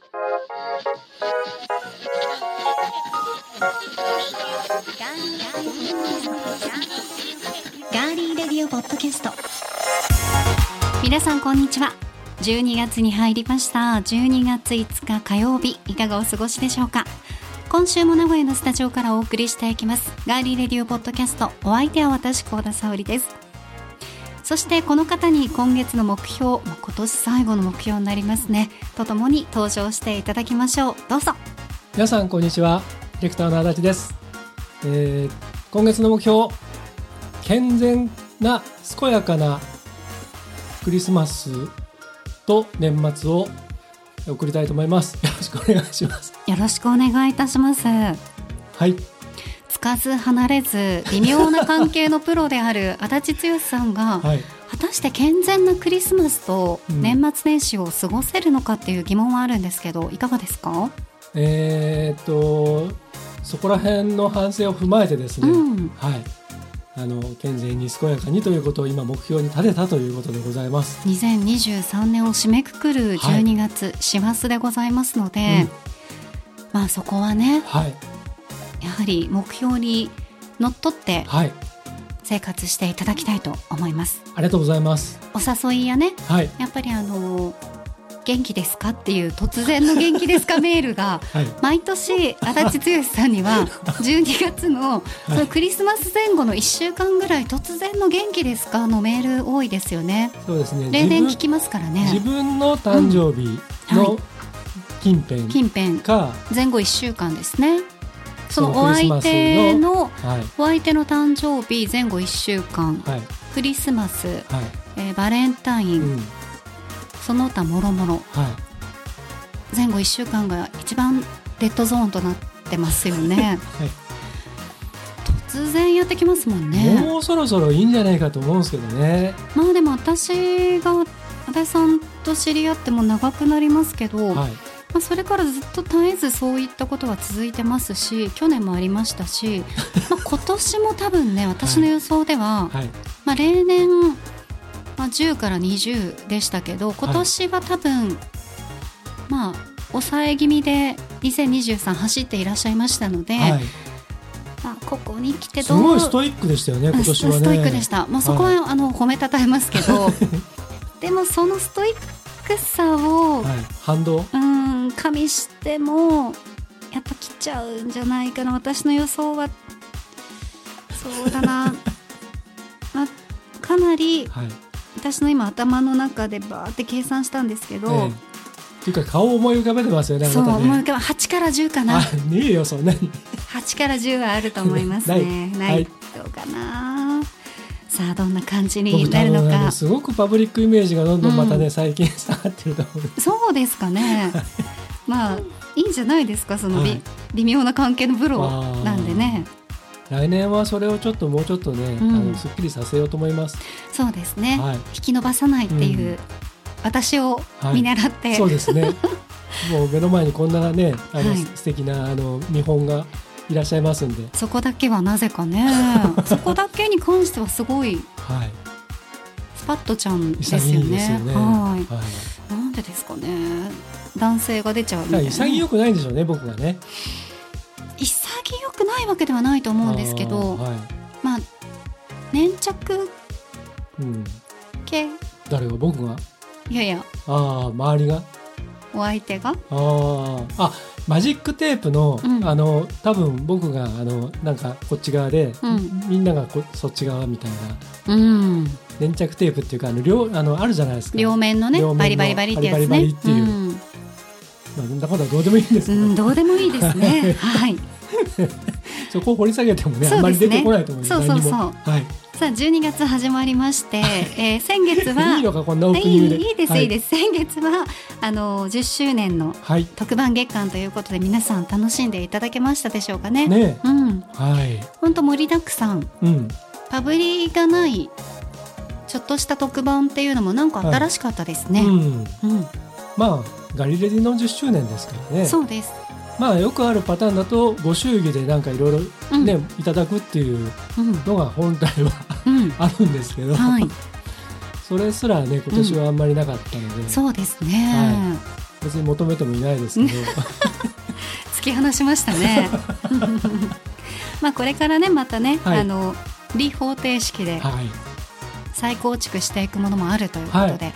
ガーリーレディオポッドキャスト。皆さんこんにちは。12月に入りました。12月5日火曜日いかがお過ごしでしょうか。今週も名古屋のスタジオからお送りしていきます。ガーリーレディオポッドキャスト。お相手は私高田沙織です。そしてこの方に今月の目標今年最後の目標になりますね。とともに登場していただきましょう。どうぞ。皆さんこんにちは。ディレクターの足立です、えー、今月の目標健全な健やかなクリスマスと年末を送りたいと思います。よろしくお願いします。よろしくお願いいたします。はいつかず離れず微妙な関係のプロである 足立剛さんが、はい、果たして健全なクリスマスと年末年始を過ごせるのかっていう疑問はあるんですけどいかがですか？えー、っとそこら辺の反省を踏まえてですね、うん、はい。あの健全に健やかにということを今目標に立てたということでございます。2023年を締めくくる12月、師、は、走、でございますので、うん、まあそこはね、はい、やはり目標にのっとって生活していただきたいと思います、ありがとうございます。お誘いやね、はい、やっぱりあの元気ですかっていう突然の元気ですか メールが、毎年足立剛さんには 12月のそのクリスマス前後の1週間ぐらい突然の元気ですかのメール多いですよね。そうですね。例年聞きますからね。自分の誕生日の近辺、近辺。か前後1週間ですね。そのお相手の、お相手の誕生日前後1週間、クリスマス、はえバレンタイン、その他もろもろ。前後1週間が一番レッドゾーンとなってますよね、はい、突然やってきますもんね。もうそろそろいいんじゃないかと思うんですけどね。まあでも私が足立さんと知り合っても長くなりますけど、はい、まあ、それからずっと絶えずそういったことは続いてますし去年もありましたし、まあ、今年も多分ね私の予想では、はい、まあ、例年まあ、10から20でしたけど今年は多分、はい、まあ抑え気味で2023走っていらっしゃいましたので、はい、まあ、ここに来てどうすごいストイックでしたよね今年はね。ストイックでした、まあ、そこは、はい、あの褒めたたえますけど でもそのストイックさを、反動？うん加味してもやっぱ来ちゃうんじゃないかな。私の予想は。そうだな、まあ、かなり、はい。私の今頭の中でバーって計算したんですけど、えー、っていうか顔を思い浮かべてますよねそう、ね、思い浮かべ8から10かな。ねえよそんなに。8から10はあると思いますね。ない、どうかな。さあどんな感じになるのか。すごくパブリックイメージがどんどんまたね、うん、最近下がってると思うそうですかねまあいいんじゃないですかその微はい、微妙な関係のプロなんでね。来年はそれをちょっともうちょっとね、うん、あのすっきりさせようと思います。そうですね、はい、引き伸ばさないっていう、うん、私を見習って、はい、そうですね。もう目の前にこんなねあの、はい、素敵なあの見本がいらっしゃいますんで。そこだけはなぜかね。そこだけに関してはすごい、はい、スパッとちゃんですよね。いよね。はい、はい、なんでですかね。男性が出ちゃうみたいな、潔くないんでしょうね僕がね。潔くないわけではないと思うんですけど、はい、まあ粘着系、うん、誰が？僕が？いやいや。ああ周りが？お相手が？ああマジックテープの、うん、あの多分僕があのなんかこっち側で、うん、みんながこそっち側みたいな、うん、粘着テープっていうかあの両あのあるじゃないですか。両面のねバリバリバリってやつね。バリバリっていう、うん、まあ、そんなことはどうでもいいんですけど、うん、どうでもいいですね。はい。そこを掘り下げてもね、ね、あんまり出てこないと思うそうそうそう。はい。さあ12月始まりまして、えー、先月はいいのかこんなオープニングで。いいです、はい、いいです。先月はあの10周年の特番月間ということで皆さん楽しんでいただけましたでしょうかね。ね、うん、はい。本当盛りだくさん、うん、パブリがないちょっとした特番っていうのもなんか新しかったですね。はい、うん、うん、まあガリレディの10周年ですからね。そうです。まあよくあるパターンだとご祝儀でなんかいろいろね、うん、いただくっていうのが本来は、うん、あるんですけど、はい、それすらね今年はあんまりなかったので、そうですね、は別に求めてもいないですけど。突き放しましたね。まあこれからねまたね、はい、あの理方程式で再構築していくものもあるということで、はい、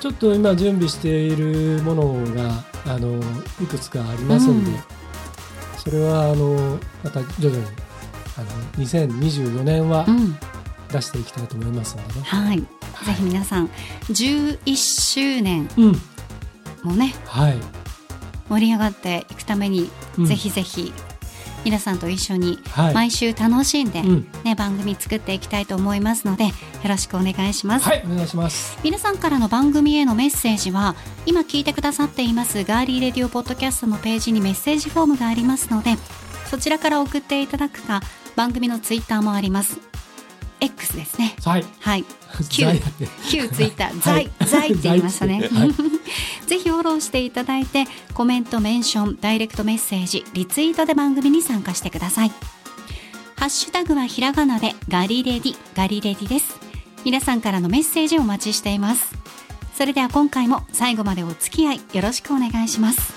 ちょっと今準備しているものがあのいくつかありますんで、うん、それはあのまた徐々にあの2024年は出していきたいと思いますのでね、はい、ぜひ皆さん11周年もね、はい、盛り上がっていくために、うん、ぜひぜひ皆さんと一緒に毎週楽しんでね、ね、はい、番組作っていきたいと思いますのでよろしくお願いします。はい、お願いします。皆さんからの番組へのメッセージは今聞いてくださっていますガーリーレディオポッドキャストのページにメッセージフォームがありますのでそちらから送っていただくか番組のツイッターもあります X ですね。はい。はい。旧旧ツイッター、在在って言いましたね。はい、ぜひフォローしていただいて、コメント、メンション、ダイレクトメッセージ、リツイートで番組に参加してください。ハッシュタグはひらがなでガリレディ、ガリレディです。皆さんからのメッセージをお待ちしています。それでは今回も最後までお付き合いよろしくお願いします。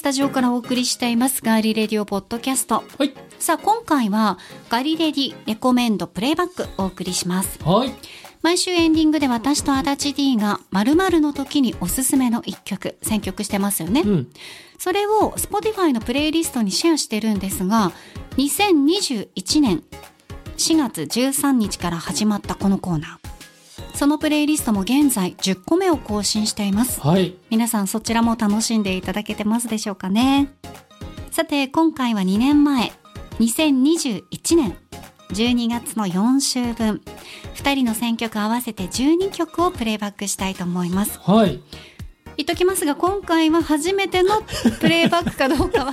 スタジオからお送りしていますガーリレディオポッドキャスト。はい。さあ、今回はガリレディレコメンドプレイバックお送りします。はい。毎週エンディングで私と足立 D が〇〇の時におすすめの一曲選曲してますよね。うん、それを Spotify のプレイリストにシェアしてるんですが、2021年4月13日から始まったこのコーナー。そのプレイリストも現在10個目を更新しています。はい。皆さんそちらも楽しんでいただけてますでしょうかね。さて、今回は2年前、2021年12月の4週分、2人の選曲合わせて12曲をプレイバックしたいと思います。はい。言っときますが、今回は初めてのプレイバックかどうかは、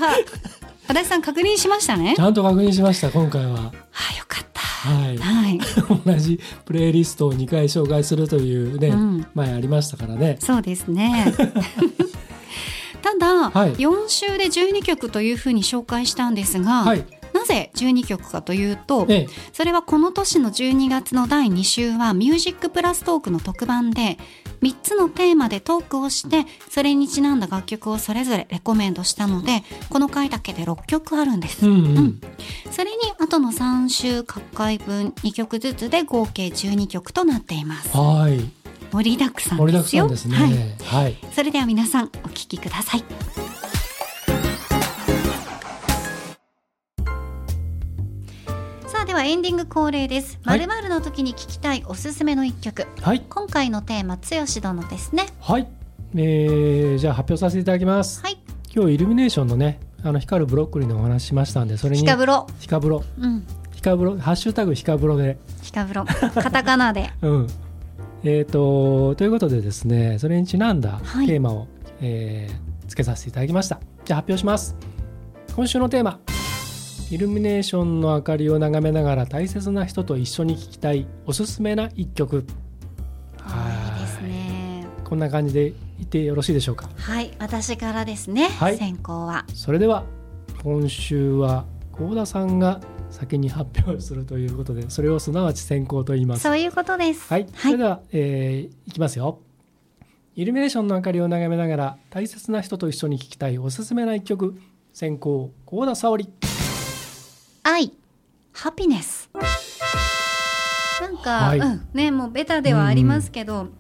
足立さん確認しましたね。ちゃんと確認しました、今回は。はあ、よかった。はい、はい、同じプレイリストを2回紹介するというね、うん、前ありましたからね。そうですね。ただ、はい、4週で12曲というふうに紹介したんですが、はい、なぜ12曲かというと、ええ、それはこの年の12月の第2週は「ミュージックプラストーク」の特番で3つのテーマでトークをしてそれにちなんだ楽曲をそれぞれレコメンドしたのでこの回だけで6曲あるんです、うん、うん。うん、それに後の3週各回分2曲ずつで合計12曲となっています。はい。盛りだくさんですよ。ですね、はい、はい、それでは皆さんお聴きくださいはエンディング恒例です。まるまるの時に聞きたいおすすめの一曲。はい。今回のテーマ、つよし殿ですね。はい。えー、じゃあ発表させていただきます。はい。今日イルミネーションのね、あの光るブロッコリーのお話しましたんで、それに。ヒカブロ。ヒカブロ。うん。ヒカブロ、ハッシュタグヒカブロで。ヒカブロ。カタカナで。うん。えっ、ー、とということでですね、それにちなんだテーマを、はい、えー、つけさせていただきました。じゃあ発表します。今週のテーマ。イルミネーションの明かりを眺めながら大切な人と一緒に聴きたいおすすめな一曲。はい。ですね。こんな感じで言ってよろしいでしょうか？はい私からですね、はい、先行は。それでは今週は幸田さんが先に発表するということでそれをすなわち先行と言います。そういうことです。はい、はい、それでは、えー、いきますよ。イルミネーションの明かりを眺めながら大切な人と一緒に聴きたいおすすめな一曲。先行幸田沙織愛ハピネスなんか、はい、うん。ねもうベタではありますけど、うん、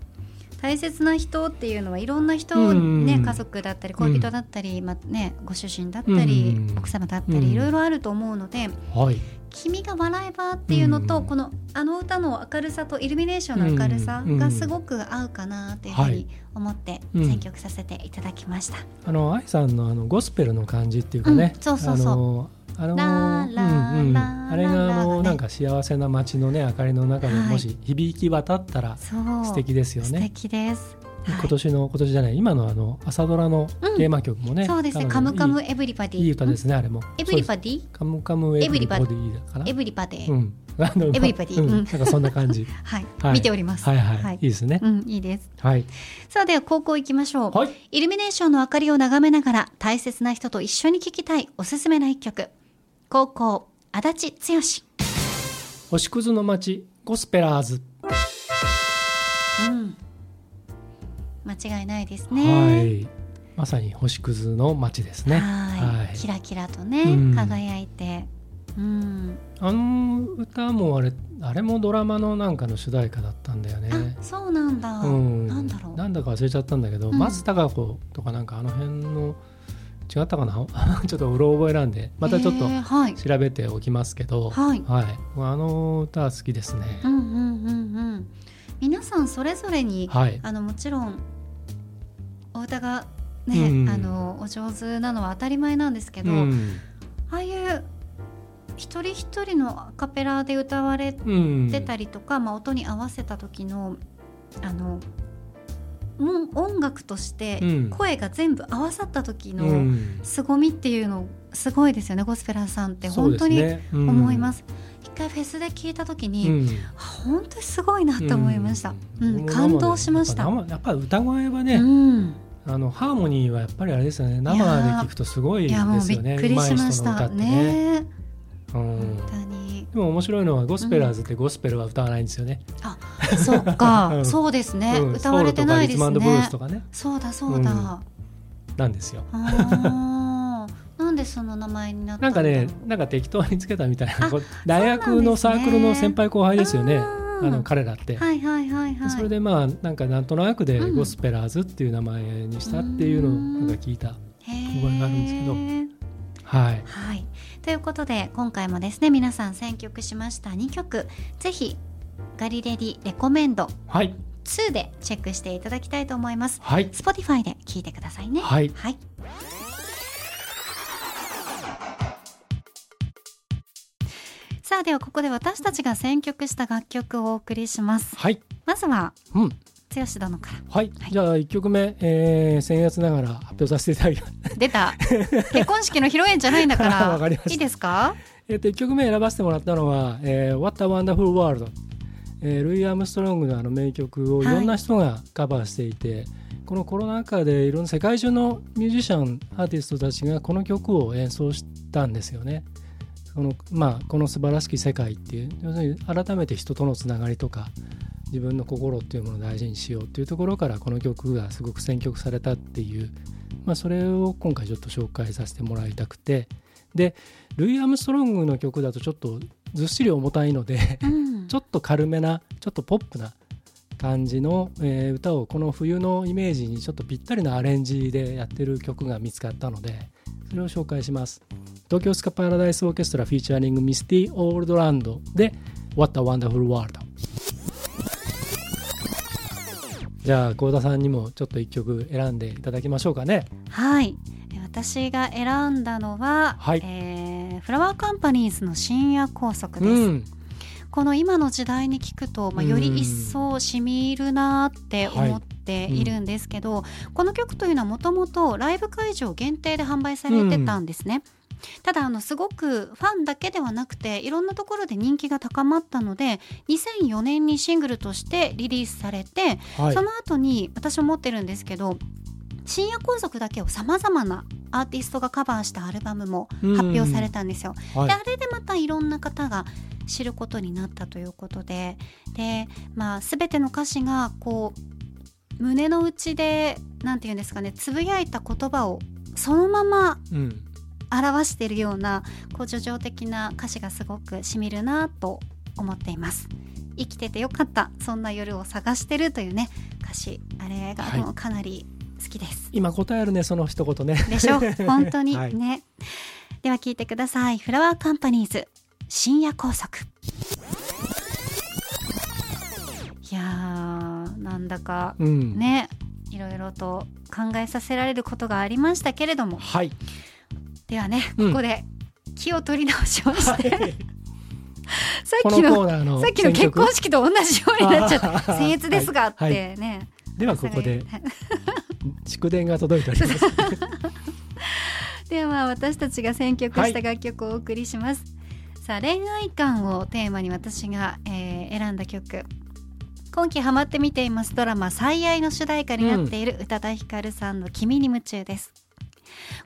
大切な人っていうのはいろんな人、ね、うん、家族だったり恋人だったり、うん、まあね、ご主人だったり、奥様だったりいろいろあると思うので、はい、君が笑えばっていうのと、このあの歌の明るさとイルミネーションの明るさがすごく合うかなっていうふうに思って選曲させていただきました。あの愛さんのあのゴスペルの感じっていうかね、そうそうそうあのうんうん、あれがあの、なんか幸せな街のね明かりの中でもし響き渡ったら素敵ですよね。素敵です。今年の今年じゃない今のあの朝ドラのテーマ曲もね、そうですね。カムカムエブリバディ。いい歌ですねあれも。エブリバディ？カムカムエブリバディだから。エブリバディ。うん。エブリバディ、なんかそんな感じ。はい、はい。見ております。はいはい、はい。い、いですね、うん、いいです。はい。さあ、では高校行きましょう。はい。イルミネーションの明かりを眺めながら大切な人と一緒に聴きたいおすすめな一曲。高校、足立剛。星屑の街ゴスペラーズ、うん。間違いないですはね。いまさに星屑の街ですねはいはいキラキラとね、うん輝いて。うん。あの歌もあれあれもドラマのなんかの主題歌だったんだよねあ、そうなんだ。うん、なんだろう。なんだか忘れちゃったんだけど、うん松たか子とかなんかあの辺の違ったかな？ちょっとうろ覚えなんでまたちょっと。調べておきますけど、はい。はい、あの歌は好きですね。うんうんうんうん。皆さんそれぞれに、はい、あのもちろんお歌がね、うんあのお上手なのは当たり前なんですけど、うんああいう一人一人のアカペラで歌われうん、てたりとか、まあ、音に合わせた時のあのもん音楽としてうん。声が全部合わさった時うのん。凄みっていうのすごいですよねゴスペラーさんって。本当にねうん。思います。一回フェスで聞いた時に、うん。あ本当にすごいなって思いました。うん。僕も感動しました。やっぱやっぱ歌声はね、うん。あのハーモニーはやっぱりあれですよね。生で聞くとすごいいですやもうびっよねくりしました。ね。ね。うん本当に。でも面白いのはゴスペラーズってゴスペルは歌わないんですよね、あ、そっか、うん。そうですね、うん。歌われてないですね。ね。そうだそうだ、うん。なんですよ。なんでその名前になったなんかねなんか適当につけたみたいあな大学のサークルの先輩後輩ですよね。あの彼らって、はいはいはいはい。それでまあなんかなんとなくでうん。ゴスペラーズっていう名前にしたっていうのをなんか聞いた、覚えがあるんですけど。はい。はいということで今回もですね皆さん選曲しました2曲。ぜひガリレディレコメンドはい。2でチェックしていただきたいと思います。はい。Spotify で聴いてくださいね。はい。はい。さあではここで私たちが選曲した楽曲をお送りします。はい。まずはうん剛殿から。はい、はい。じゃあ1曲目、えー、先月ながら発表させていただきます。出た。結婚式の披露宴じゃないんだか わかいいですか？えっと1曲目選ばせてもらったのは「えー、What a Wonderful World」えールイ・アームストロングのあの名曲をい。ろんな人がカバーしていて、このコロナ禍でいろんな世界中のミュージシャンアーティストたちがこの曲を演奏したんですよね。このまあ、この素晴らしき世界っていう要するに改めて人とのつながりとか自分の心っていうものを大事にしようっていうところからこの曲がすごく選曲されたっていう、まあ、それを今回ちょっと紹介させてもらいたくて。でルイ・アームストロングの曲だとちょっとずっしり重たいのでうん。ちょっと軽めなちょっとポップな感じの、えー歌をこの冬のイメージにちょっとぴったりなアレンジでやってる曲が見つかったのでそれを紹介します。東京スカパラダイスオーケストラフィーチャーリングミスティオールドランドで What a Wonderful World じゃあ幸田さんにもちょっと一曲選んでいただきましょうかね。はい。私が選んだのは、はい。えーフラワーカンパニーズの深夜拘束です、うん。この今の時代に聞くと、まあ、うん。より一層しみるなって思っているんですけど、この曲というのはもともとライブ会場限定で販売されてたんですね。ただあのすごくファンだけではなくていろんなところで人気が高まったので2004年にシングルとしてリリースされて、はい。その後に私思ってるんですけど深夜拘束だけをさまざまなアーティストがカバーしたアルバムも発表されたんですよ。はい。であれでまたいろんな方が知ることになったということでで、まあ、全ての歌詞がこう胸の内でなんて言うんですかねつぶやいた言葉をそのままうん表しているようなこう叙情的な歌詞がすごくしみるなと思っています。生きててよかったそんな夜を探してるというね歌詞。あれがはい。もうかなり好きです。今答えるねその一言ね。でしょ？本当に。はい。ね、では聞いてください。フラワーカンパニーズ。深夜拘束いやーなんだかうん。ね。いろいろと考えさせられることがありましたけれども。はいではねうん。ここで気を取り直しまして、はい。さっきののさっきの結婚式と同じようになっちゃった。僭越ですがっはい。てね、ではここではい祝電が届いております。ではまあ私たちが選曲した楽曲をお送りします、さあ恋愛観をテーマに私が、えー、選んだ曲。今期ハマって見ていますドラマ「最愛」の主題歌になっている宇多田ヒカルさんの「君に夢中」です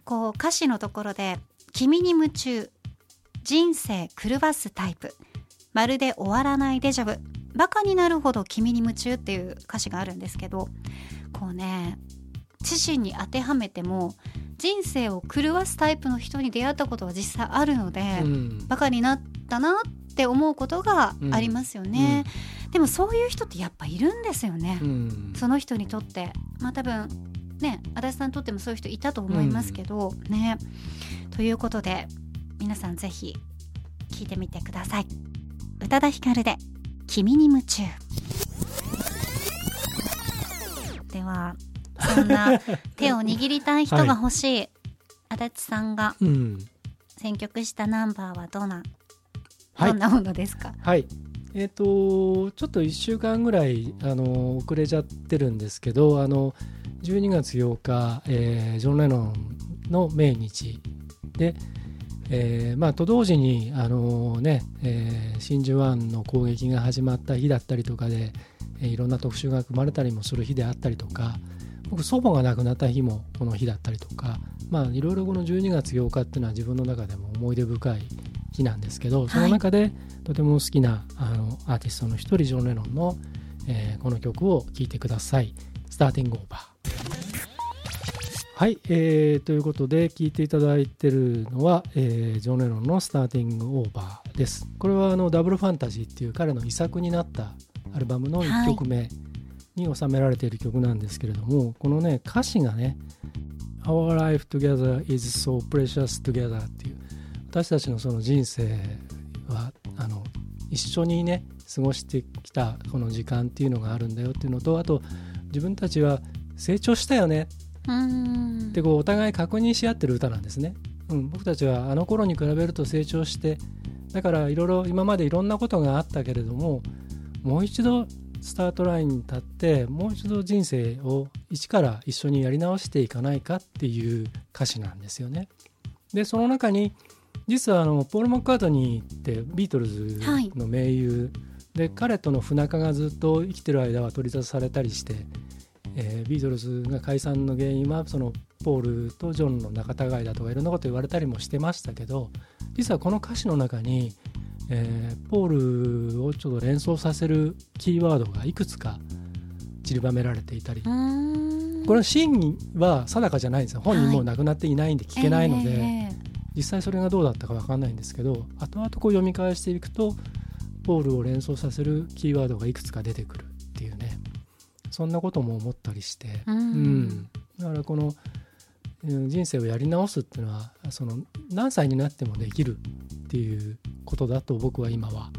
こう歌詞のところで「君に夢中」「人生狂わすタイプ」「まるで終わらないデジャブ」「バカになるほど君に夢中」っていう歌詞があるんですけどこうね自身に当てはめても人生を狂わすタイプの人に出会ったことは実際あるので、うん、バカになったなって思うことがありますよね。うん。でもそういう人ってやっぱいるんですよね、うん、その人にとって。まあ多分ね足立さんにとってもそういう人いたと思いますけど、うん、ね。ということで皆さんぜひ聞いてみてください。宇多田ヒカルで「君に夢中」ではそんな 手を握りたい人が欲しい、はい、足立さんが選曲したナンバーはどんな、はい、どんなものですか？はいえーと、ちょっと1週間ぐらいあの遅れちゃってるんですけどあの12月8日、えー、ジョン・レノンの命日。で、えーまあ、と同時にあの、ねえー、真珠湾の攻撃が始まった日だったりとかで、えー、いろんな特集が組まれたりもする日であったりとか僕祖母が亡くなった日もこの日だったりとか、まあ、いろいろこの12月8日っていうのは自分の中でも思い出深い日なんですけど、その中でとても好きなあのアーティストの一人ジョン・レノンの、えー、この曲を聴いてください「スターティングオーバー」はい、えー、ということで聴いていただいてるのは、えー、ジョン・レノンの「スターティングオーバー」です。これはあのダブルファンタジーっていう彼の遺作になったアルバムの1曲目に収められている曲なんですけれども、はい、このね歌詞がね「Our life together is so precious together」っていう私たちのその人生はあの一緒にね過ごしてきたこの時間っていうのがあるんだよっていうのとあと自分たちは成長したよねってこうお互い確認し合ってる歌なんですね。うん、僕たちはあの頃に比べると成長してだからいろいろ今までいろんなことがあったけれどももう一度スタートラインに立ってもう一度人生を一から一緒にやり直していかないかっていう歌詞なんですよね。でその中に実はあのポール・マッカートニーってビートルズの盟友、はい、で彼との不仲がずっと生きてる間は取り沙汰されたりして、えー、ビートルズが解散の原因はそのポールとジョンの仲違いだとかいろんなこと言われたりもしてましたけど実はこの歌詞の中に、えー、ポールをちょっと連想させるキーワードがいくつか散りばめられていたり。これは真偽は定かじゃないんですよ。本人も亡くなっていないんで聞けないので、えー実際それがどうだったか分かんないんですけど後々こう読み返していくとポールを連想させるキーワードがいくつか出てくるっていうね。そんなことも思ったりして、うん、うん、だからこの人生をやり直すっていうのはその何歳になってもできるっていうことだと僕は今は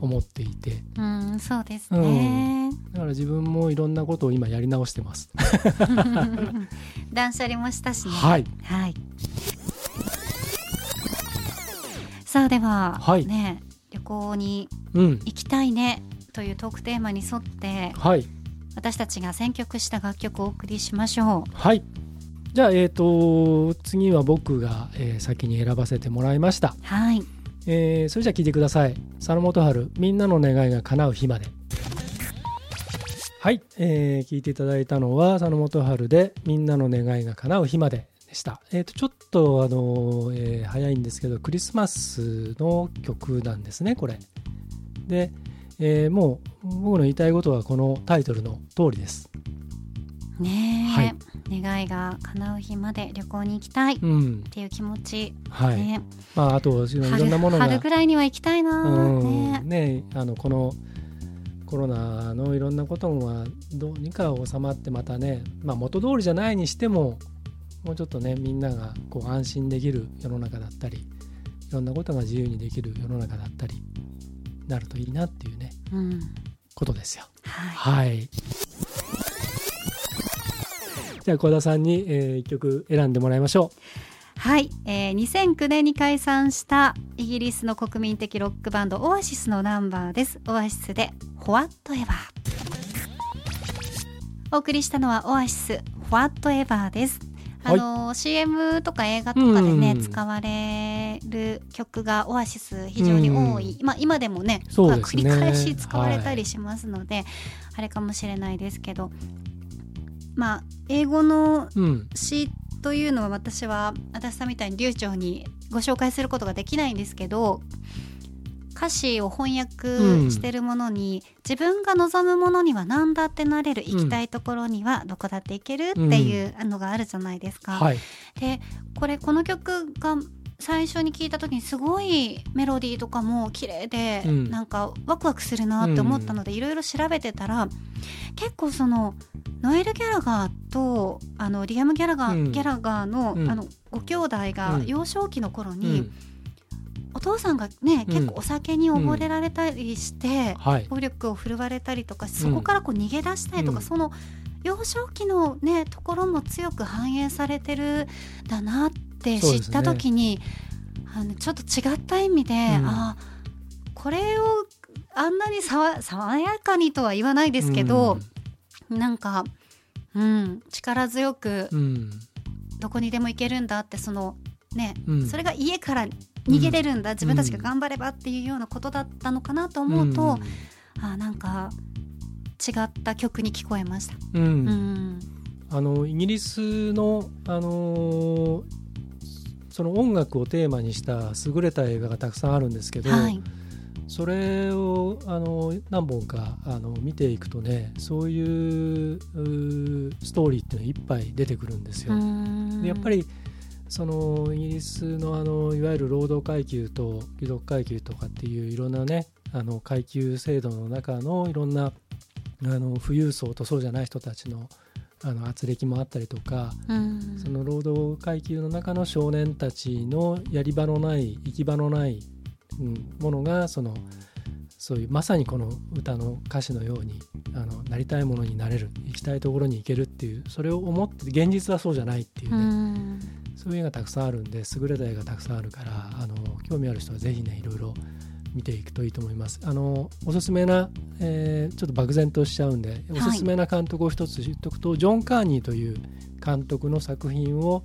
思っていて、うん、そうですね、うん、だから自分もいろんなことを今やり直してます。断捨離もしたしね。はい、はいさあでは、はい、ね旅行に行きたいねというトークテーマに沿って、はい、私たちが選曲した楽曲をお送りしましょう。はいじゃあ、えーと、次は僕が、えー、先に選ばせてもらいました。はい、えー、それじゃあ聞いてください。佐野元春みんなの願いが叶う日まで。はい、えー、聞いていただいたのは佐野元春でみんなの願いが叶う日まででした。えっ、ー、と、ちょっと、あの、えー、早いんですけど、クリスマスの曲なんですね、これ。で、えー、もう、僕の言いたいことはこのタイトルの通りです。ねはい、願いが叶う日まで旅行に行きたい。っていう気持ち、うん、はい、ね、まああといろんなものが。春ぐらいには行きたいな、うん、ね。ねあのこのコロナのいろんなことがどうにか収まってまたね、まあ、元通りじゃないにしてももうちょっとねみんながこう安心できる世の中だったりいろんなことが自由にできる世の中だったりなるといいなっていうね、うん、ことですよ。はい、はい、じゃあ小田さんに、えー、一曲選んでもらいましょう。はい、えー、2009年に解散したイギリスの国民的ロックバンドオアシスのナンバーです。オアシスで「What Ever」。お送りしたのはオアシス「What Ever」です。あの、はい、CM とか映画とかでね、使われる曲がオアシス非常に多い、まあ、今でもねね。繰り返し使われたりしますので、はい、あれかもしれないですけど。まあ英語の詩というのは私は足立さんみたいに流暢にご紹介することができないんですけど歌詞を翻訳してるものに、うん、自分が望むものには何だってなれる、行きたいところにはどこだって行けるっていうのがあるじゃないですか。はい、でこれこの曲が最初に聞いた時にすごいメロディーとかも綺麗で、うん、なんかワクワクするなって思ったのでいろいろ調べてたら結構そのノエル・ギャラガーとあのリアム・ギャラガー、うん、ギャラガーの,、あのご兄弟が幼少期の頃に、うんお父さんがね、結構お酒に溺れられたりして、暴力を振るわれたりとかそこからこう逃げ出したりとか、その幼少期のねところも強く反映されてるだなって知った時に、ね、あのちょっと違った意味で、うん、あこれをあんなに爽やかにとは言わないですけど、うん、なんか、うん、力強く、どこにでも行けるんだってそのね、うん、それが家から逃げれるんだ、自分たちが頑張ればっていうようなことだったのかなと思うと、うん、あなんか違った曲に聞こえました。うん、うん、あのイギリスの、あのー、その音楽をテーマにした優れた映画がたくさんあるんですけど、はい、それをあの何本かあの見ていくとねそういうストーリーっていうのはいっぱい出てくるんですよ。でやっぱりそのイギリスのあのいわゆる労働階級と貴族階級とかっていういろんなねあの階級制度の中のいろんなあの富裕層とそうじゃない人たちのあの圧力もあったりとか、うん、その労働階級の中の少年たちのやり場のない行き場のない、うん、ものがそのそういうまさにこの歌の歌詞のようにあのなりたいものになれる行きたいところに行けるっていうそれを思って現実はそうじゃないっていうね、うん、そういう映画たくさんあるんで優れた映画たくさんあるからあの興味ある人はぜひねいろいろ見ていくといいと思います。あのおすすめな、えー、ちょっと漠然としちゃうんでおすすめな監督を一つ言っておくと、はい、ジョン・カーニーという監督の作品を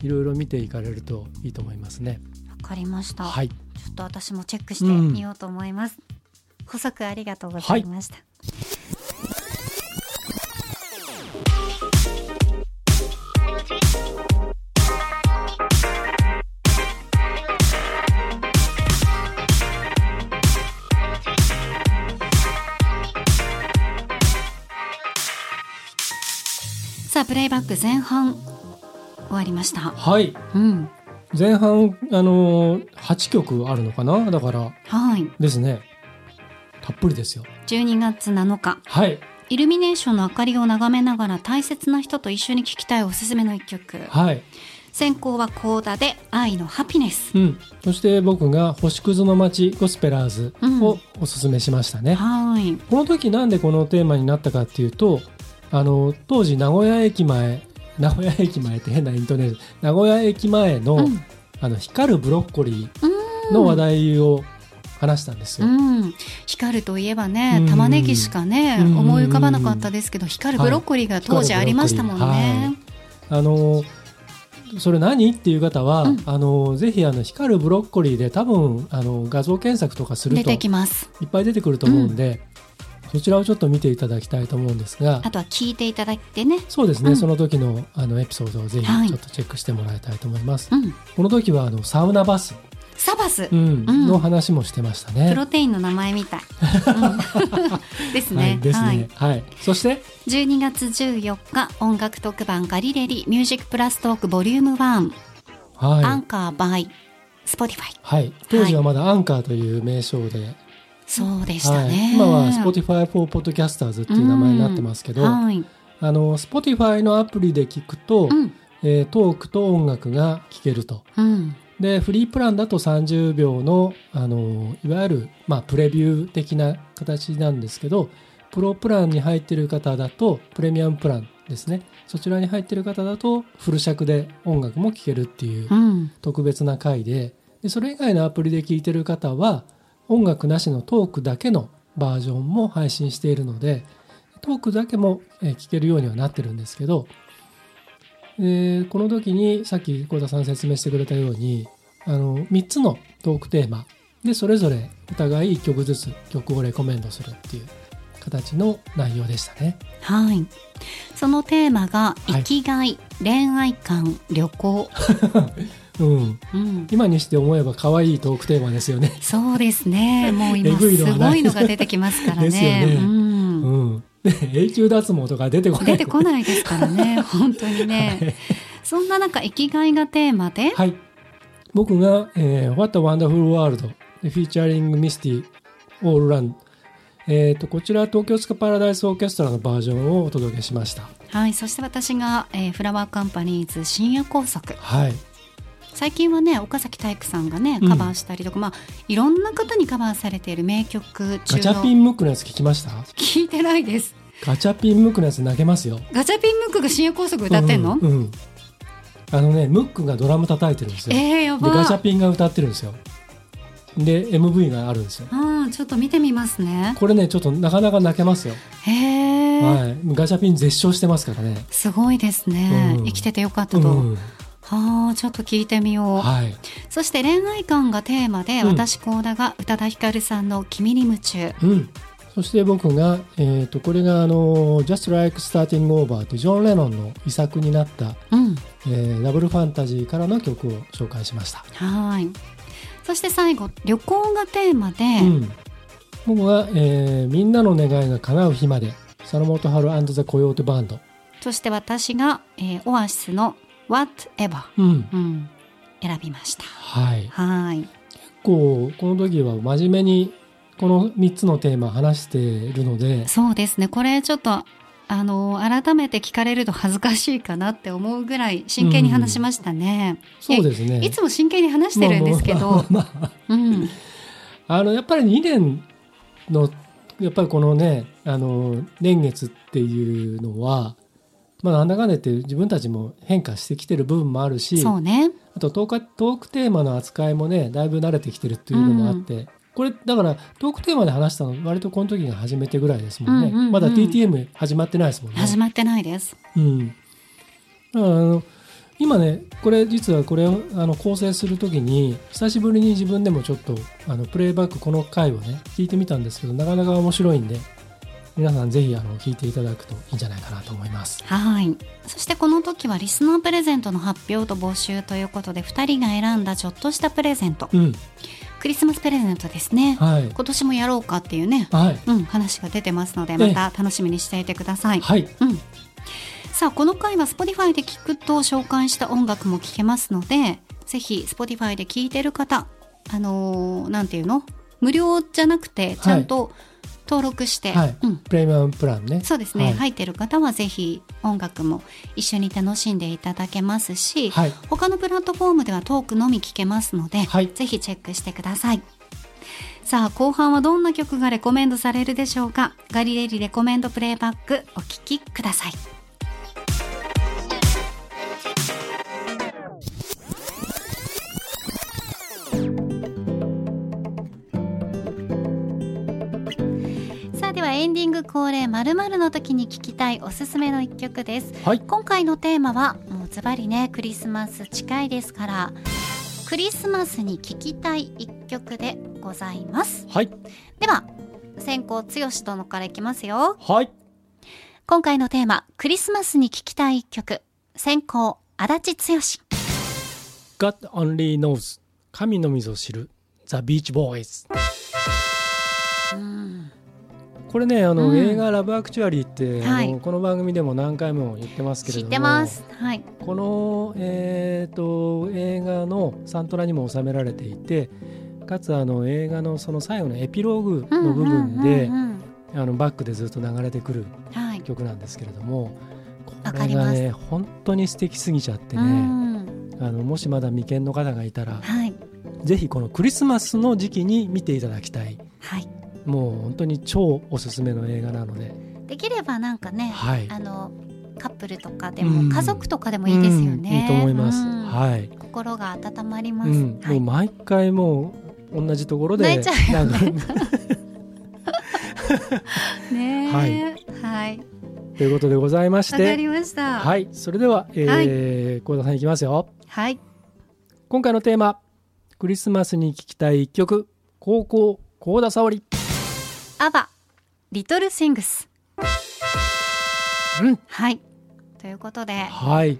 いろいろ見ていかれるといいと思いますね。わかりました。はい。ちょっと私もチェックしてみようと思います。うん、補足ありがとうございました。はいプレイバック前半終わりました。はい、うん、前半あの8曲あるのかな？だから。はい。ですね。たっぷりですよ。12月7日。はい。イルミネーションの明かりを眺めながら大切な人と一緒に聴きたいおすすめの一曲。はい。先行はコーダで愛のハピネス、うん、そして僕が星屑の街ゴスペラーズをおすすめしましたね、うん、はい。この時なんでこのテーマになったかっていうとあの当時名古屋駅前名古屋駅前って変なイントネーション。名古屋駅前のうん、あの光るブロッコリーの話題を話したんですよ、うん、光るといえばね玉ねぎしかね、思い浮かばなかったですけど光るブロッコリーが当時ありましたもんね。はい、あのそれ何？っていう方は、うん、あのぜひあの光るブロッコリーで多分あの画像検索とかするといっぱい出てくると思うんで、そちらをちょっと見ていただきたいと思うんですが。あとは聞いていただいてね。そうですね、うん、その時のあのエピソードをぜひちょっとチェックしてもらいたいと思います、はい、この時はあのサウナバス。サバス、うん、の話もしてましたね。プロテインの名前みた。い。ですね。はい、ですね、はい。はい。そして？12月14日音楽特番がりれでぃ music plus talk volume 1、はい、 Anchor by Spotify。はい。当時はまだアンカーという名称でそうでしたね、はい、今は Spotify for Podcasters っていう名前になってますけど、はい、あの Spotify のアプリで聞くと、うん、えー、トークと音楽が聞けると、うん、でフリープランだと30秒のあのいわゆる、まあ、プレビュー的な形なんですけどプロプランに入ってる方だとプレミアムプランですね。そちらに入ってる方だとフル尺で音楽も聴けるっていう特別な回ででそれ以外のアプリで聴いてる方は音楽なしのトークだけのバージョンも配信しているのでトークだけも聴けるようにはなってるんですけどでこの時にさっき幸田さん説明してくれたようにあの3つのトークテーマでそれぞれお互い1曲ずつ曲をレコメンドするっていう形の内容でしたね。はい。そのテーマが生きがい、恋愛観、旅行。うん、うん。今にして思えば可愛いトークテーマですよね。そうですね。もう今すごいのが出てきますからね。ですよねうんうん、で永久脱毛とか出てこない。出てこないですからね。本当にね。そんな中生きがいがテーマで、はい。僕が、えー What a Wonderful World で Featuring Misty All Run えー、とこちら東京スカパラダイスオーケストラのバージョンをお届けしました。はい。そして私が、えーフラワーカンパニーズ深夜工作。はい。最近はね岡崎体育さんがねうんカバーしたりとか、まあいろんな方にカバーされている名曲中ガチャピのンムックのやつ聞きました？聞いてないですガチャピンムックのやつ投げますよ。ガチャピンムックが深夜高速歌ってんの、うん、うんあのね、ムックがドラム叩いてるんですよ。えー、やで、ガチャばピンが歌ってるんですよ。で、MV があるんですよ。あちょっと見てみますねこれね、ちょっとなかなか泣けますよ。へえ、はい。ガチャピン絶唱してますからね。すごいですね、うん生きててよかったと、うん。はあちょっと聞いてみよう、はい。そして恋愛観がテーマで、うん私高田が宇多田ヒカルさんの「君に夢中うん。そして僕が、えっ、と、これがあの、Just Like Starting Over というジョン・レノンの遺作になった、」うんえーダブルファンタジーからの曲を紹介しました。はいそして最後旅行がテーマで、うん。僕は、えーみんなの願いが叶う日まで、佐野元春ザ・コヨーテバンド。そして私が、えーオアシスの「Whatever. うん」。うん、選びました。はい。はい。結構、この時は真面目に、この3つのテーマ話しているので、そうですね。これちょっとあの改めて聞かれると恥ずかしいかなって思うぐらい真剣に話しましたね、そうですね。いつも真剣に話してるんですけど、やっぱり2年のやっぱりこのねあの年月っていうのは、まあ、なんだかんだ言って自分たちも変化してきてる部分もあるしそうね。あとトークトークテーマの扱いもねだいぶ慣れてきてるっていうのもあって、これだからトークテーマで話したの割とこの時が初めてぐらいですもんね、うんうんうん。まだ TTM 始まってないですもんね。始まってないです。うん、だからあの今ねこれ実はこれをあの構成するときに久しぶりに自分でもちょっとあのプレイバックこの回をね聞いてみたんですけどなかなか面白いんで皆さんぜひあの聞いていただくといいんじゃないかなと思います。はい。そしてこの時はリスナープレゼントの発表と募集ということで2人が選んだちょっとしたプレゼント。うん、クリスマスプレゼントですね。はい、今年もやろうかっていうねはい、うん、話が出てますのでまた楽しみにしていてください。はい、うん、さあこの回は Spotify で聞くと紹介した音楽も聞けますのでぜひ Spotify で聞いてる方あのーなんていうの？無料じゃなくてちゃんと登録して、はい。うん、プレミアムプランね。そうですね、はい。入ってる方はぜひ音楽も一緒に楽しんでいただけますし、はい、他のプラットフォームではトークのみ聞けますので、はい。ぜひチェックしてください。さあ後半はどんな曲がレコメンドされるでしょうか？ガリレリレコメンドプレイバックお聴きくださいエンディング恒例〇〇の時に聞きたいおすすめの一曲です。はい、今回のテーマはもうズバリねクリスマス近いですからクリスマスに聴きたい一曲でございます。はい、では先行剛殿からいきますよ。はい、今回のテーマクリスマスに聴きたい一曲先行足立剛。God only knows 神のみぞ知る。The Beach Boys。うんこれねあの、うん。映画「ラブ・アクチュアリーって」はい。この番組でも何回も言ってますけれ知っどもてます。はい。この、えー、と映画のサントラにも収められていてかつあの映画のその最後のエピローグの部分でバックでずっと流れてくる曲なんですけれどもこわかります。れがね本当に素敵すぎちゃってうねん。あのもしまだ未見の方がいたらはい。ぜひこのクリスマスの時期に見ていただきたい。はいもう本当に超おすすめの映画なので。できればなんかねはい。あのカップルとかでうん。も家族とかでもいいですよね、うん。いいと思います、うん。はい。心が温まります、もう毎回もう同じところで泣いちゃうよね。ねえ。はい、はい、ということでございまして。わかりました。はい。それでは、えー、幸、田さんいきますよ。はい。今回のテーマクリスマスに聴きたい一曲。高校幸田沙織アバリトルシングスうん。はい。ということではい。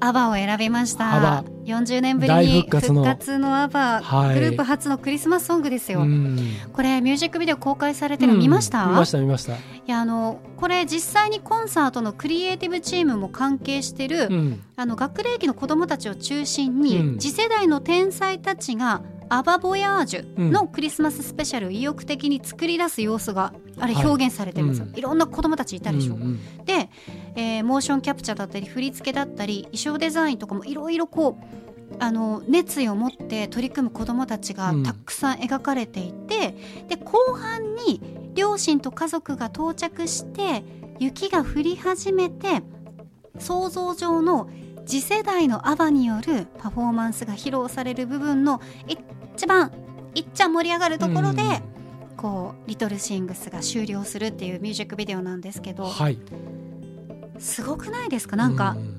アバを選びました。アバ40年ぶり大に復活のアバ、はい。グループ初のクリスマスソングですよ、うん。これミュージックビデオ公開されてるの見ました、うん見ました見ました。いやあのこれ実際にコンサートのクリエイティブチームも関係してる、うん。あの学齢期の子どもたちを中心に、うん。次世代の天才たちがアバボヤージュのクリスマススペシャルを意欲的に作り出す様子があれはい。表現されてるんですよ、うん。いろんな子どもたちいたでしょ、うんうんで、えーモーションキャプチャーだったり振り付けだったり衣装デザインとかもいろいろこうあの熱意を持って取り組む子どもたちがうん。たくさん描かれていて、で後半に両親と家族が到着して雪が降り始めて想像上の次世代のアバによるパフォーマンスが披露される部分の一番いっちゃん盛り上がるところで、こう「リトルシングス」が終了するっていうミュージックビデオなんですけどはい。すごくないですか？なんか、うん。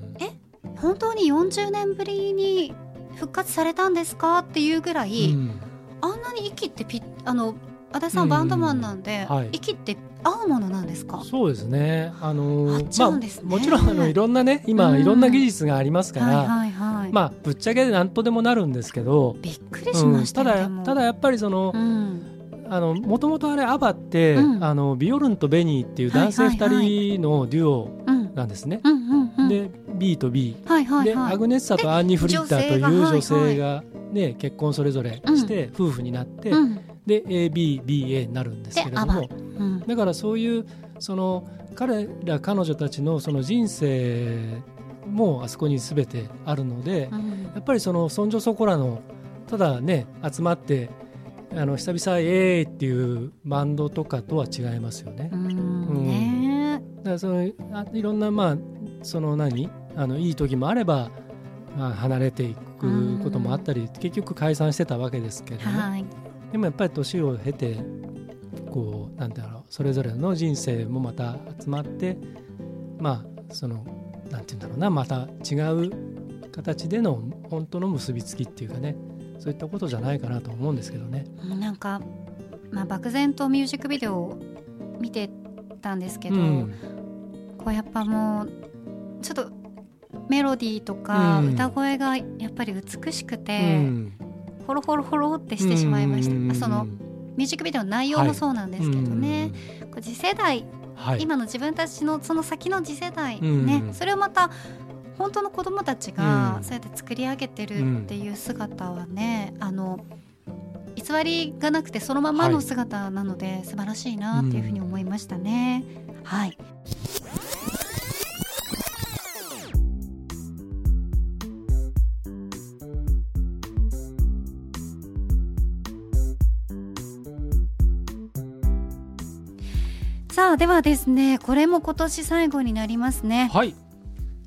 本当に40年ぶりに復活されたんですか？っていうぐらい、うん。あんなに息ってピッあの足立さうんん。バンドマンなんで、はい。息って合うものなんですか？そうですね。あのねまあもちろんあのいろんなね今、うん。いろんな技術がありますから、はいはいはい、まあぶっちゃけなんとでもなるんですけど、びっくりしましたよ、うんただただやっぱりその、うん。あのもともとあれアバって、うん。あのビオルンとベニーっていう男性はいはいはい。二人のデュオうんなんですね。で B と B、はいはいではい。アグネッサとアンニ・フリッターという女女性が性がね結婚それぞれして夫婦になって、うん。で ABBA になるんですけれども。うん。だからそういうその彼ら彼女たちのその人生もあそこに全てあるので、うん。やっぱりそのそんじょそこらのただね集まってあの久々イエーイっていうバンドとかとは違いますよね。うだん。ね。からそのあいろんなまあその何あのいい時もあれば、まあ、離れていくこともあったり、結局解散してたわけですけどね。はい。でもやっぱり年を経てこうなんだろうそれぞれの人生もまた集まってまあそのなんて言うんだろうなまた違う形での本当の結びつきっていうかねそういったことじゃないかなと思うんですけどね。なんか、まあ、漠然とミュージックビデオを見てたんですけど、うん。こうやっぱもうちょっとメロディーとかうん。歌声がやっぱり美しくうて、ん。ホロホロホロってしてしまいました、うんあそのミュージックビデオの内容もそうなんですけどね、こう次世代、はい、今の自分たちのその先の次世代、うん。ねそれをまた本当の子供たちがうん。そうやって作り上げてるっていう姿はね、あの偽りがなくてそのままの姿なので素晴らしいなっていうふうに思いましたね。はいさあではですねこれも今年最後になりますね。はい。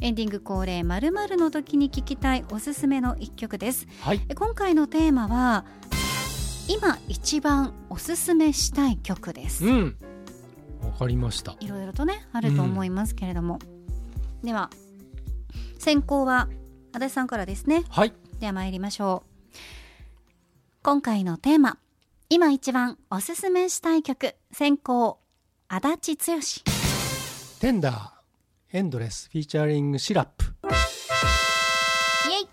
エンディング恒例まるの時に聴きたいおすすめの一曲です。はい。え今回のテーマは今一番おすすめしたい曲です。うん。わかりました。いろいろとねあると思いますけれども、では先行は足立さんからですね。はい。では参りましょう。今回のテーマ今一番おすすめしたい曲選考足立剛。 TENDRE ENDLESS featuring SIRUPイエイ。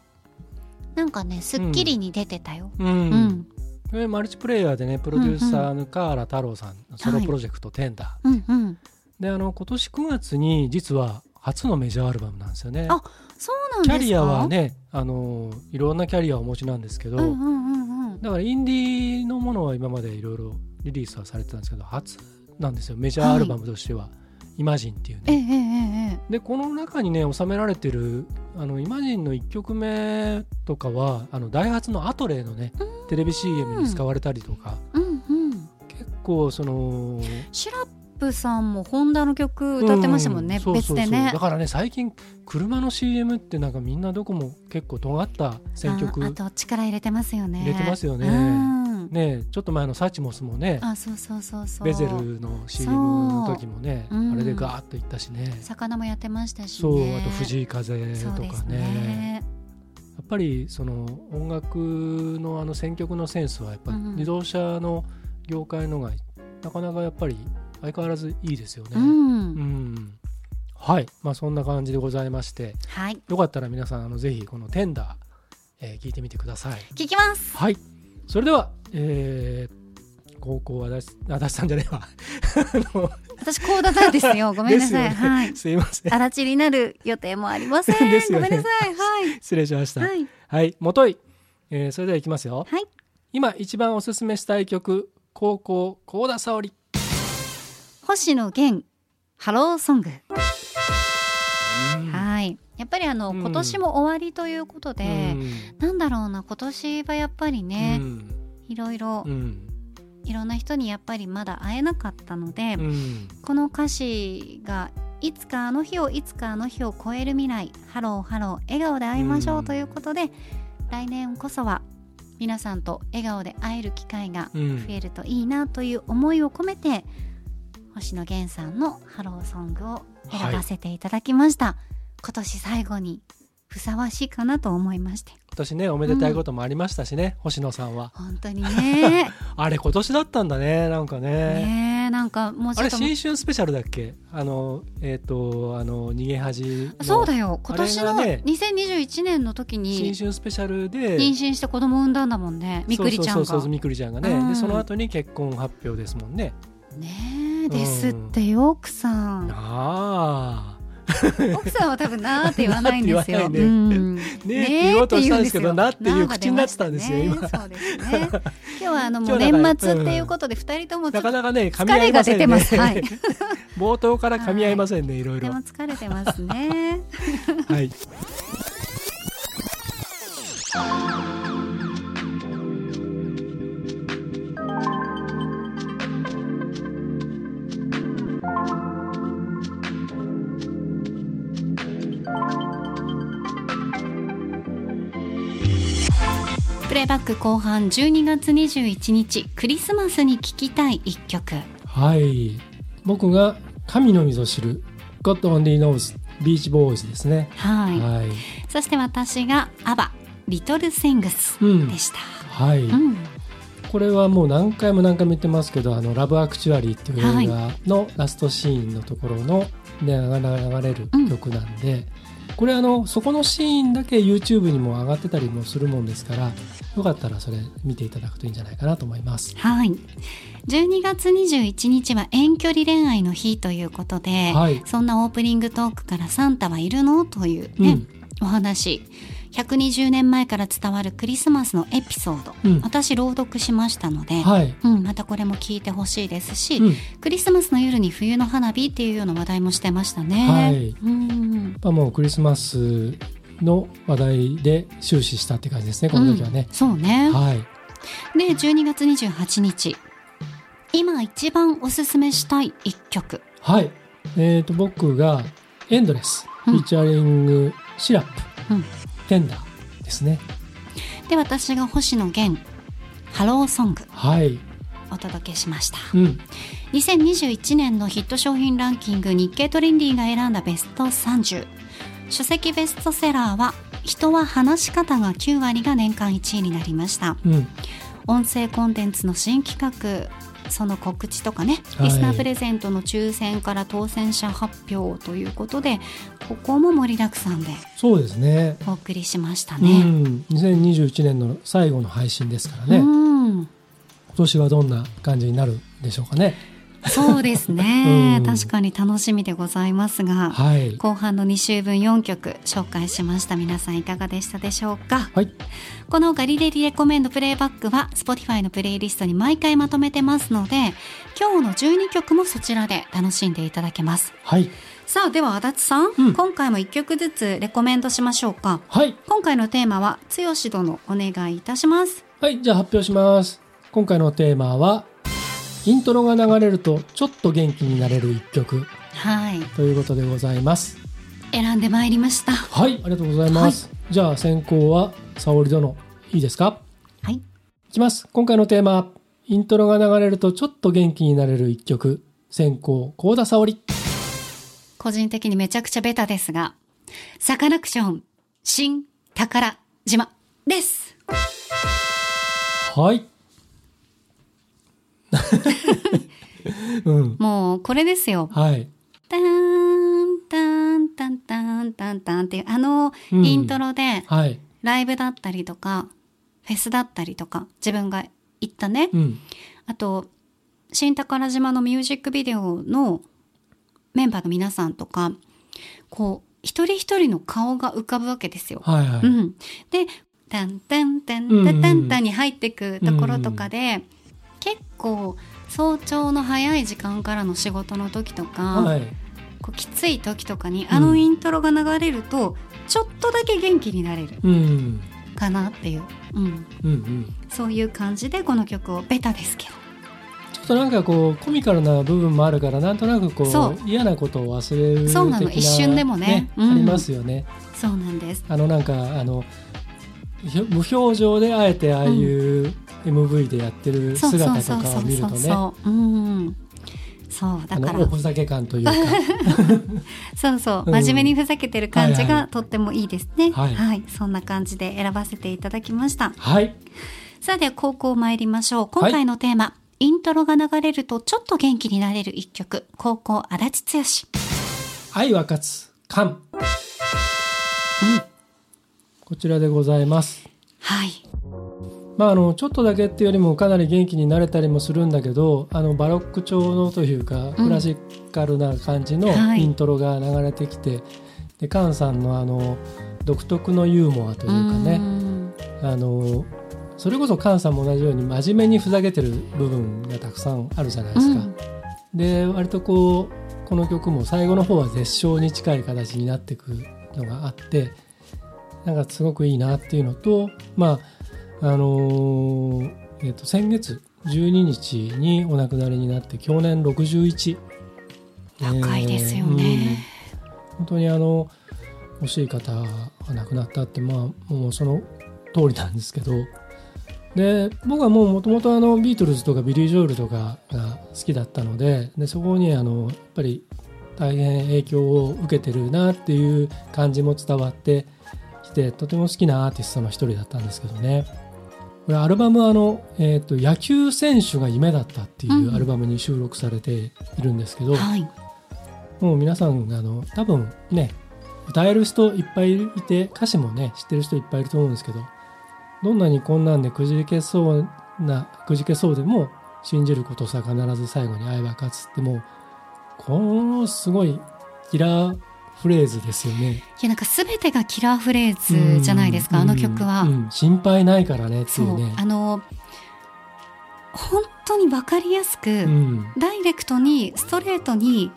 なんかね『スッキリ』に出てたよ、うん、うん、これマルチプレイヤーでねプロデューサーの河原太朗さんのソロプロジェクト「TENDRE うんうん。であの今年9月に実は初のメジャーアルバムなんですよね。あそうなんですか？キャリアはねあのいろんなキャリアをお持ちなんですけど、うんうんうんうん。だからインディーのものは今までいろいろリリースはされてたんですけど初なんですよ。メジャーアルバムとしては「イマジンっていうええねえええでこの中にね収められてるあのイマジンの1曲目とかはあのダイハツのアトレイのねテレビ CM に使われたりとか。えうんうん。結構そのシラップさんもホンダの曲歌ってましたもんね、うそうそうそう。別でねだからね最近車の CM ってなんかみんなどこも結構尖った選曲。ああと力入れてますよね。入れてますよね。うんねちょっと前のサチモスもねあそうそうそうそう。ベゼルの CM の時もね、う。んあれでガーッといったしね。魚もやってましたしね。そうあと藤井風とかね。ね。やっぱりその音楽のあの選曲のセンスはやっぱりうん。自動車の業界のがなかなかやっぱり相変わらずいいですよね。うん、うん。はい、まあ、そんな感じでございまして。はい。よかったら皆さんあのぜひこの「テンダー」えー聞いてみてください。聞きます。はい。それでは、えー高校は足立足立さんじゃねえわ。あの私コーダダですよ。ごめんなさい、ね。はい。すいません。あらちになる予定もありません。ですよね。ごめんなさい。はい。失礼しました。はい。はい、もとい、えーそれではいきますよ。はい。今一番おすすめしたい曲、選考高田沙織。星野源 Hello Song。うん。はい。やっぱりあの、うん。今年も終わりということで、なんだろうな今年はやっぱりうん。ね、いろいろ、うん。いろんな人にやっぱりまだ会えなかったので、うん。この歌詞がいつかあの日をいつかあの日を超える未来ハローハロー笑顔で会いましょううんということで、来年こそは皆さんと笑顔で会える機会がうん。増えるといいなという思いを込めて星野源さんのハローソングを選ばせていただきました、今年最後にふさわしいかなと思いまして。今年ねおめでたいこともありましたしね、星野さんは。本当にね。あれ今年だったんだねなんかね。ねえなんかもうちあれ新春スペシャルだっけ？あのえっ、とあの逃げ恥のそうだよ。今年のね2021年の時に新春スペシャルで妊娠して子供産んだんだもんねみくりちゃんが。そうそうそうそうみくりちゃんがね、うん。でその後に結婚発表ですもんね。ねえですってよ奥さん。ああ 奥さんは多分なーって言わないんですよ。ねうんねえって言おうとしたんですけどなっていう口になってたんですよ今ねそうですね。今日はあの もう年末っていうことで二人ともなかなかね噛み疲合いませんねれが出てます。はい。冒頭から噛み合いませんね、いろいろでも疲れてますね。はいプレイバック後半12月21日クリスマスに聴きたい一曲。はい僕が神のみぞ知る God Only Knows ビーチボーイズですねはい。はい、そして私がアバリトルセングスうんでした。はいうん。これはもう何回も何回も言ってますけど「あのラブ・アクチュアリー」っていう映画のラストシーンのところの、ね、流れる曲なんで、これあのそこのシーンだけ YouTube にも上がってたりもするもんですからよかったらそれ見ていただくといいんじゃないかなと思います。はい。12月21日は遠距離恋愛の日ということで、はいそんなオープニングトークからサンタはいるの？というね、うんお話。120年前から伝わるクリスマスのエピソード。うん私朗読しましたので、はい、うん、またこれも聞いてほしいですし、うんクリスマスの夜に冬の花火っていうような話題もしてましたね。はいうん。まあ、もうクリスマスの話題で終始したって感じですねこの時はねうん。そうね。はい、で、12月28日。今一番おすすめしたい一曲。はいえー、と僕が「エンドレス」うんフィーチャリングシラップ、うんテンダーですねで、私が星野源、ハローソングはい、お届けしました。うん、2021年のヒット商品ランキング日経トレンディが選んだベスト30。書籍ベストセラーは、人は話し方が9割が年間1位になりました。うん、音声コンテンツの新企画、その告知とかね、はいリスナープレゼントの抽選から当選者発表ということで、ここも盛りだくさんでそうですね。お送りしましたうね。ん、2021年の最後の配信ですからね、うん今年はどんな感じになるでしょうかね。そうですね、うん確かに楽しみでございますが、はい。後半の2週分4曲紹介しました皆さんいかがでしたでしょうか？はい。このガリレリレコメンドプレイバックは Spotify のプレイリストに毎回まとめてますので今日の12曲もそちらで楽しんでいただけますはい。さあでは足立さん、うん今回も1曲ずつレコメンドしましょうかはい。今回のテーマは剛殿お願いいたしますはい。じゃあ発表します。今回のテーマは、イントロが流れるとちょっと元気になれる一曲はいということでございます。選んでまいりましたはい。ありがとうございます。じゃあ先行は沙織殿、いいですか？はいきます。今回のテーマ、イントロが流れるとちょっと元気になれる一曲。先行、高田沙織。個人的にめちゃくちゃベタですが、サカナクション、新宝島です。はい。うん。もう、これですよ。はい。ターン、ターン、タン、ターン、タン、タンっていう、あの、うんイントロで、はい。ライブだったりとか、フェスだったりとか、自分が行ったね。うん。あと、新宝島のミュージックビデオのメンバーの皆さんとか、こう、一人一人の顔が浮かぶわけですよ。はいはい。うん。で、タンタンタンタンタンタンに入ってくところとかで、結構早朝の早い時間からの仕事の時とか、はい。こうきつい時とかにあのイントロが流れると、ちょっとだけ元気になれるうん。かなっていう、うん、うんうん。そういう感じでこの曲をベタですけど。ちょっとなんかこう、コミカルな部分もあるから、なんとなくこそう。う、嫌なことを忘れる的な、そうなの。一瞬でもね。うんありますよね。そうなんです。あのなんか、あの、無表情であえてああいう MV でやってる姿とかを見るとね、そうだあからふざけ感というか、そうそう。うん。真面目にふざけてる感じはい。はがとってもいいですね、はい。はい、そんな感じで選ばせていただきました。はい、さあでは高校参りましょう。今回のテーマ、イントロが流れるとちょっと元気になれる一曲。高校足立剛。愛は勝つ、感。こちらでございます。はい。まあ、あのちょっとだけっていうよりもかなり元気になれたりもするんだけどあのバロック調のというかクラシカルな感じのはい。イントロが流れてきて、でカンさんのあの独特のユーモアというかうねん。あのそれこそカンさんも同じように真面目にふざけてる部分がたくさんあるじゃないですか。うん。で割とこうこの曲も最後の方は絶唱に近い形になっていくのがあってなんかすごくいいなっていうのとまああのーえっと先月12日にお亡くなりになって去年61若いですよね、うん。本当にあの惜しい方が亡くなったってまあもうその通りなんですけど。で僕はもうもともとあのビートルズとかビリー・ジョエルとかが好きだったのででそこにあのやっぱり大変影響を受けてるなっていう感じも伝わってきてとても好きなアーティストの一人だったんですけどね。これアルバムはあの、えー、と野球選手が夢だったっていうアルバムに収録されているんですけど、はい。もう皆さんあの多分ね歌える人いっぱいいて歌詞もね知ってる人いっぱいいると思うんですけどどんなにこんなんでくじけそうなくじけそうでも信じることさ必ず最後に愛は勝つってもうこのすごいキラーフレーズですよね。いやなんか全てがキラーフレーズじゃないですか、うん。あの曲は、うん。心配ないからねってそいうう。ね。あの本当に分かりやすく、うん。ダイレクトにストレートに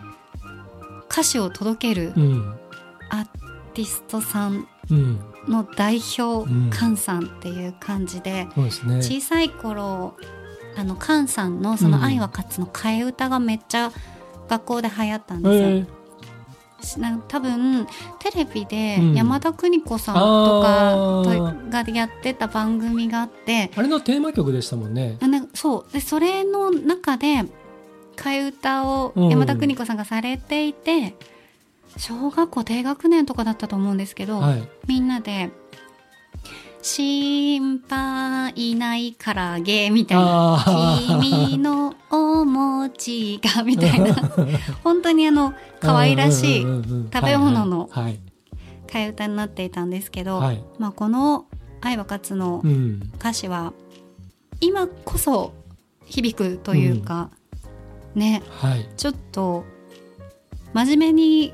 歌詞を届けるうん。アーティストさんうん。の代表、うんカンさんっていう感じでそうですね。小さい頃あのカンさんのその「愛は勝つ」の替え歌がめっちゃ学校で流行ったんですよ。えー多分テレビでうん。山田邦子さんとかがやってた番組があって。あれのテーマ曲でしたもんね。あなそう。でそれの中で替え歌をうん。山田邦子さんがされていて、小学校低学年とかだったと思うんですけど、はい。みんなで「心配ないからあげ」みたいな。あ「君のお餅が」みたいな。本当にあの可愛らしい食食べ物のはい替え歌になっていたんですけど、はい、まあ、この「愛は勝つ」のうん。歌詞は今こそ響くというか、ね。はい。ちょっと真面目に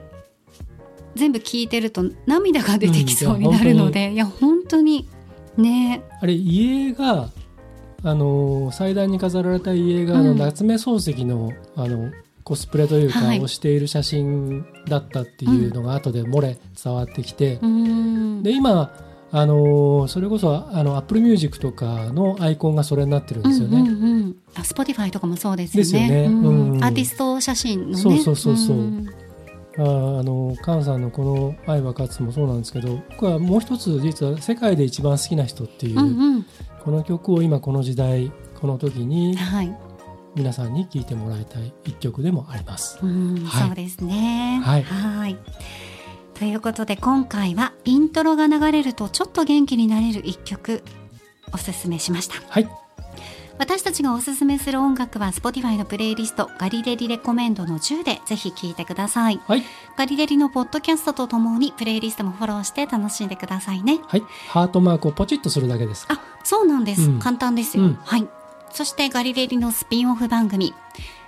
全部聞いてると涙が出てきそうになるので、いや本当にね。あれ家があの祭壇に飾られた家が、あのうん。夏目漱石のあのコスプレというか、はい。をしている写真だったっていうのが後で漏れ伝わってきて、うーん。で今あのそれこそあの Apple Music とかのアイコンがそれになってるんですよね。うんうんうん、あ Spotify とかもそうですよね。ですよね。うん。うん。アーティスト写真のね。そうそうそうそうんああの菅さんのこの「愛は勝つ」もそうなんですけど僕はもう一つ実は世界で一番好きな人っていう、うんうんこの曲を今この時代この時にはい、皆さんに聴いてもらいたい一曲でもあります。うんはいそうですね。はいはいということで今回はイントロが流れるとちょっと元気になれる一曲おすすめしました。はい、私たちがおすすめする音楽は Spotify のプレイリストガリレリレコメンドの10でぜひ聴いてください。はい、ガリレリのポッドキャストとともにプレイリストもフォローして楽しんでくださいね。はい、ハートマークをポチッとするだけです。あ、そうなんです。うん簡単ですよ、うんはい。そしてガリレリのスピンオフ番組、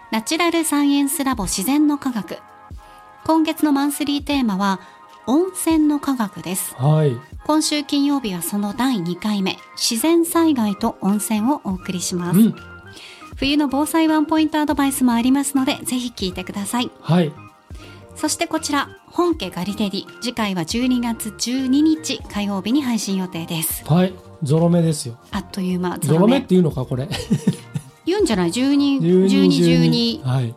ナチュラルサイエンスラボ自然の科学。今月のマンスリーテーマは、温泉の科学です。はい、今週金曜日はその第2回目、自然災害と温泉をお送りします。うん、冬の防災ワンポイントアドバイスもありますので、ぜひ聞いてください。はい、そしてこちら、本家ガリレリ。次回は12月12日火曜日に配信予定です。はい、ゾロ目ですよ。あっという間、ゾロ目っていうのかこれ。言うんじゃない ?12、12 12、12はい、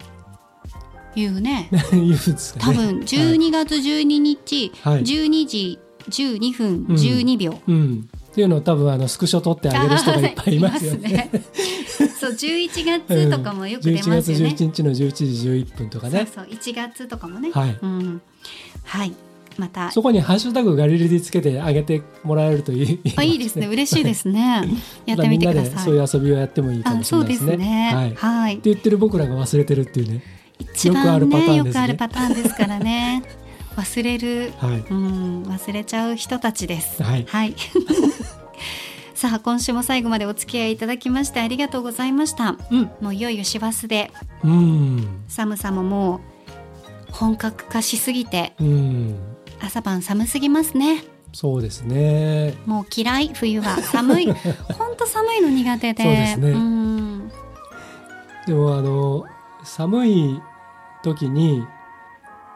言うね。言うすかね。多分、12月12日、はい12時12分うん12秒。うん。っていうのを多分あのスクショ撮ってあげる人がいっぱいいますよね。そう、11月とかもよく出11ますよね。月11日の11時11分とかね。そうそう、1月とかもね。はいうん。はい。また、そこにハッシュタグガリレディつけてあげてもらえるといい。あいいですね。嬉しいですね。やってみてください。みんなでそういう遊びをやってもいいかもあ、しれないですね。ね。はい。ってはい。言ってる僕らが忘れてるっていうね。一番ねよくあるパターンですからね。忘れる、はい。うん、忘れちゃう人たちです。はいはい。さあ、今週も最後までお付き合いいただきましてありがとうございました。うん。もういよいよ師走で、うん。寒さももう本格化しすぎて、うん。朝晩寒すぎますね。そうですね。もう嫌い、冬は。寒い。ほんと寒いの苦手で。そうですねん。でもあの寒い時に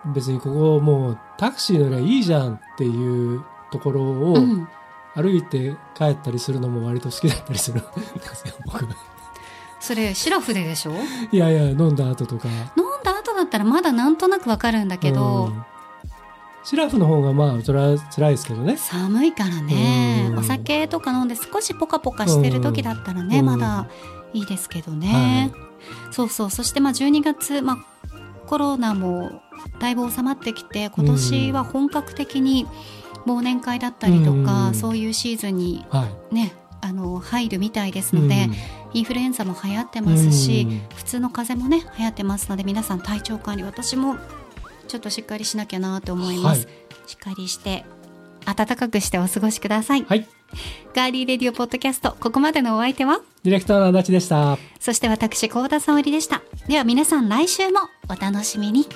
別にここもうタクシー乗りゃいいじゃんっていうところをうん。歩いて帰ったりするのも割と好きだったりするんですよ 僕。それ、シラフででしょ？いやいや飲んだ後とか。飲んだ後だったらまだなんとなくわかるんだけど、うん。シラフの方がまあそれは辛いですけどね。寒いからね、うん。お酒とか飲んで少しポカポカしてる時だったらね、うん。まだいいですけどね、そうそう。そしてまあ12月、まあ、コロナもだいぶ収まってきて今年は本格的に忘年会だったりとか、うん。そういうシーズンにはい。ねあの入るみたいですので、インフルエンザも流行ってますし、うん。普通の風邪もね流行ってますので皆さん体調管理私もちょっとしっかりしなきゃなと思います、はい。しっかりして暖かくしてお過ごしください、はい。ガーリーレディオポッドキャストここまでのお相手は？ディレクターの足立でした。そして私幸田沙織でした。では皆さん来週もお楽しみに